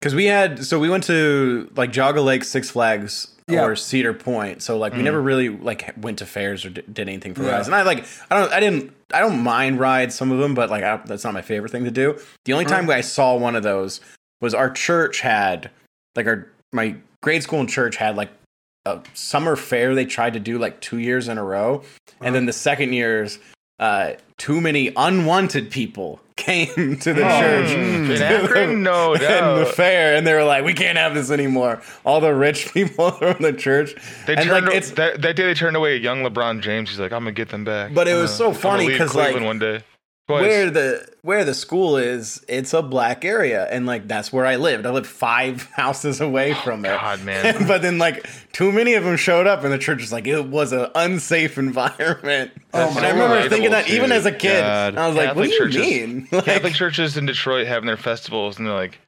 Because we had, so we went to like Geauga Lake, Six Flags, Yeah. or Cedar Point. So like we never really like went to fairs or d- did anything for Yeah. rides. And I like, I don't, I didn't, I don't mind rides some of them, but like I, that's not my favorite thing to do. The only time I saw one of those was our church had like our my grade school and church had like a summer fair they tried to do like two years in a row, and then the second years. Uh, too many unwanted people came to the church Mm. In Akron, no and the fair, and they were like, "We can't have this anymore." All the rich people from the church, They and turned like it's. that, that day. They turned away a young LeBron James. He's like, "I'm gonna get them back." But it was Uh, so funny because like, one day. Twice. Where the where the school is, it's a black area, and like that's where I lived. I lived five houses away oh, from it. God, man. but then like too many of them showed up, and the church was like, it was an unsafe environment. Oh, that's and I remember thinking that even as a kid, God. I was like, "What do you churches, mean?" Like, Catholic churches in Detroit having their festivals, and they're like,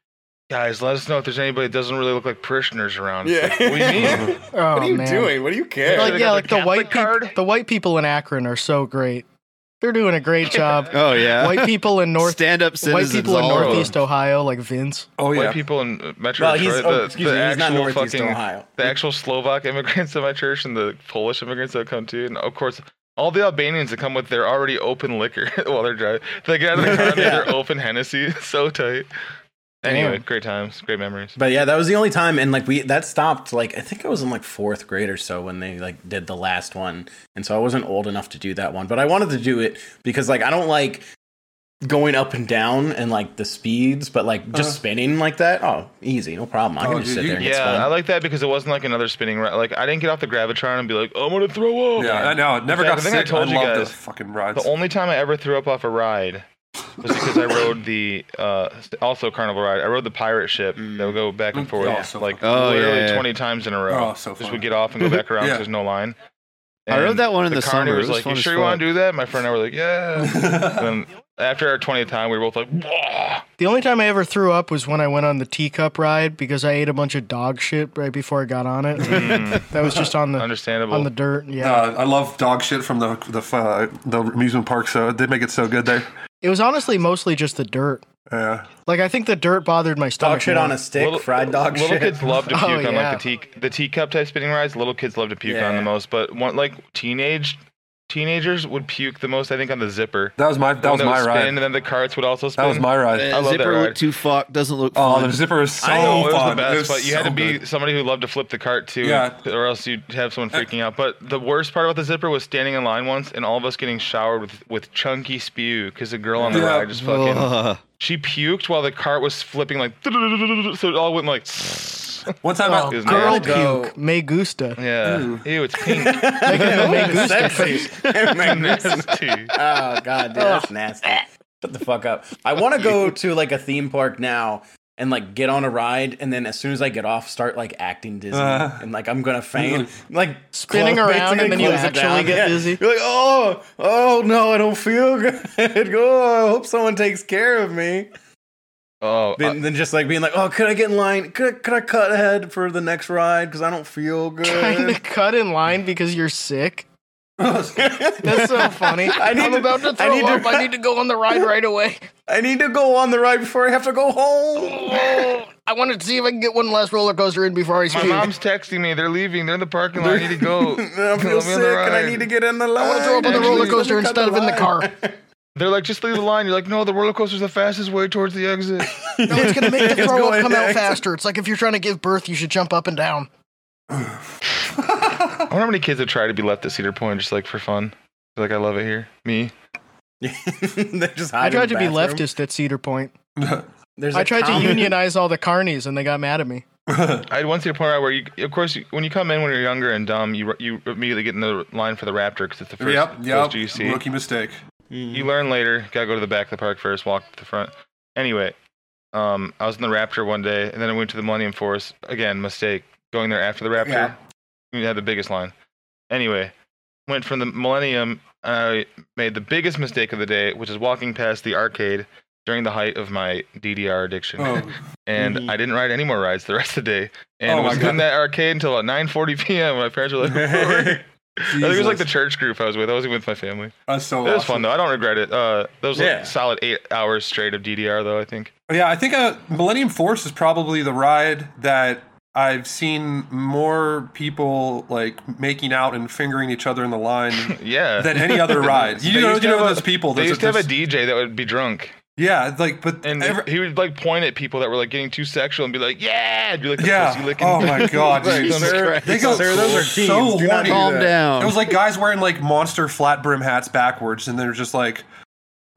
"Guys, let us know if there's anybody that doesn't really look like parishioners around." Yeah. like, what do you mean? Oh, what are oh, you man. doing? What do you care? Like yeah, like the the white Catholic people. The white people in Akron are so great. They're doing a great job. Oh yeah. White people in North stand up white people in. Northeast Ohio, like Vince. Oh yeah, White people in uh, Metro Well, he's- Detroit, oh, the, excuse the me, he's not actual Northeast fucking, Ohio. the actual Slovak immigrants in my church and the Polish immigrants that come too, and of course. All the Albanians that come with their already open liquor while they're driving. They get out of the car and they have their open Hennessy. So tight. Anyway, Damn. great times, great memories. But yeah, that was the only time, and like we that stopped. Like I think I was in like fourth grade or so when they like did the last one, and so I wasn't old enough to do that one. But I wanted to do it because like I don't like going up and down and like the speeds, but like just Uh-huh. spinning like that. Oh, easy, no problem. I Oh, can just dude, sit you- there and get Yeah, I like that because it wasn't like another spinning. ride. like I didn't get off the gravitron and be like, "I'm gonna throw up." Yeah, I know. Never fact, got I think I sick. I, told you guys, the fucking rides. The only time I ever threw up off a ride was because I rode the uh, also carnival ride. I rode the pirate ship that would go back and forth Oh, so like. Oh, literally yeah, yeah. 20 times in a row. Oh, so Just would get off and go back around Yeah. because there's no line. I rode that one in the carny summer. was It was like, fun "You sure you want to do that?" My friend and I were like, "Yeah." and then after our 20th time, we were both like, "Whoa." The only time I ever threw up was when I went on the teacup ride because I ate a bunch of dog shit right before I got on it. that was just on the Understandable. on the dirt. Yeah, Uh, I love dog shit from the the uh, the amusement park. So they make it so good there. It was honestly mostly just the dirt. Yeah. Like I think the dirt bothered my stomach. Dog shit more. on a stick, little, fried dog little shit. kids love to Oh, puke on yeah. like the tea the teacup type spinning rides. Little kids love to puke on the most, but one like teenage teenagers would puke the most. I think on the zipper. That was my that The was my would ride. and then the carts would also spin. That was my ride. Uh, I love that zipper ride. looked too fucked. Doesn't look Oh, fun. the zipper is so I know it was the best, was but you had to be good. somebody who loved to flip the cart too, Yeah. or else you'd have someone freaking out. But the worst part about the zipper was standing in line once and all of us getting showered with with chunky spew because a girl on the Yeah. ride just fucking Ugh. she puked while the cart was flipping like so it all went like One time, Oh, I, girl it? Go. puke, me gusta. yeah, ew, it's pink. Making the me gusta Sexy. face. Nasty. oh god, dude, that's nasty. Shut the fuck up. I want to go to like a theme park now and like get on a ride, and then as soon as I get off, start like acting dizzy, Uh. and like I'm gonna faint, like Spinning around, and then you actually down. get Yeah. dizzy. You're like, oh, oh no, I don't feel good. oh, I hope someone takes care of me. Oh, Then, then just like being like, oh, could I get in line? Could I, could I cut ahead for the next ride because I don't feel good? Trying to good? cut in line because you're sick. That's so funny. I need I'm to- about to I throw need to- up. I need to go on the ride right away. I need to go on the ride before I have to go home. Oh, I wanted to see if I can get one last roller coaster in before I my speak. mom's texting me. They're leaving. They're in the parking lot. I need to go. I feel Let me on sick and I need to get in the line. I want to throw up on the roller coaster instead of in the car. They're like, just leave the line. You're like, no, the roller coaster's the fastest way towards the exit. No, it's gonna make the throw up come out next. faster. It's like if you're trying to give birth, you should jump up and down. I wonder how many kids have tried to be left at Cedar Point just like for fun. Like, I love it here. Me. they just I hide in tried the to be leftist at Cedar Point. There's I a tried to unionize all the carnies, and they got mad at me. I had one Cedar Point ride where you, of course, you, when you come in when you're younger and dumb, you you immediately get in the line for the Raptor because it's the first, yep, yep. first GC. Rookie mistake. You learn later. Gotta go to the back of the park first. Walk to the front. Anyway, um, I was in the Raptor one day, and then I went to the Millennium Force. Again, mistake. Going there after the Raptor. Yeah. We had the biggest line. Anyway, went from the Millennium. I made the biggest mistake of the day, which is walking past the arcade during the height of my DDR addiction. Oh, and Mhm. I didn't ride any more rides the rest of the day. And Oh was in that arcade until about 9:40 p.m. My parents were like, I think it was like the church group I was with. I wasn't with my family. That's so. It was awesome. fun though. I don't regret it. Uh, that was like Yeah. solid eight hours straight of DDR though. I think. Yeah, I think uh, Millennium Force is probably the ride that I've seen more people like making out and fingering each other in the line Yeah. than any other ride. You know, you know a- those people. They used to have a DJ that would be drunk, Yeah, like, but and every- he would like point at people that were like getting too sexual and be like, "Yeah," and be like, the pussy yeah. licking. Oh my god, Like, dude. sir, They go sir, those are teens. so Do not horny. do Calm down. It was like guys wearing like monster flat brim hats backwards, and they're just like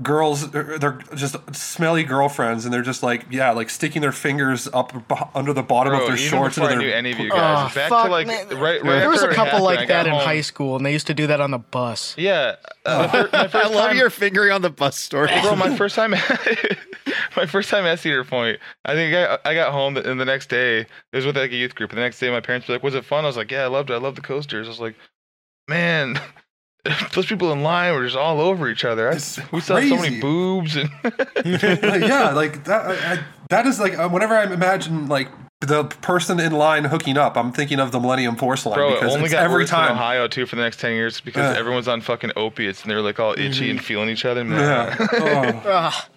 girls. They're they're just smelly girlfriends, and they're just like yeah, like sticking their fingers up under the bottom Bro, of their even shorts. before I into knew their any of you Oh, guys, back fuck, to like man. right, right There was a couple happened, like that in home. high school, and they used to do that on the bus. Yeah, uh, the my first I love time, your fingering on the bus story. bro. My first time, my first time at Cedar Point. I think I, I got home and the next day it was with like a youth group. And the next day, my parents were like, "Was it fun?" I was like, "Yeah, I loved it. I loved the coasters." I was like, "Man." Those people in line were just all over each other. I, we saw so many boobs and like, yeah, like that. I, I, that is like uh, whenever I imagine like the person in line hooking up, I'm thinking of the Millennium Force line Bro, it because only it's got every worse in time. Ohio too for the next ten years because Yeah. everyone's on fucking opiates and they're like all itchy and feeling each other. Yeah. Oh. Ugh.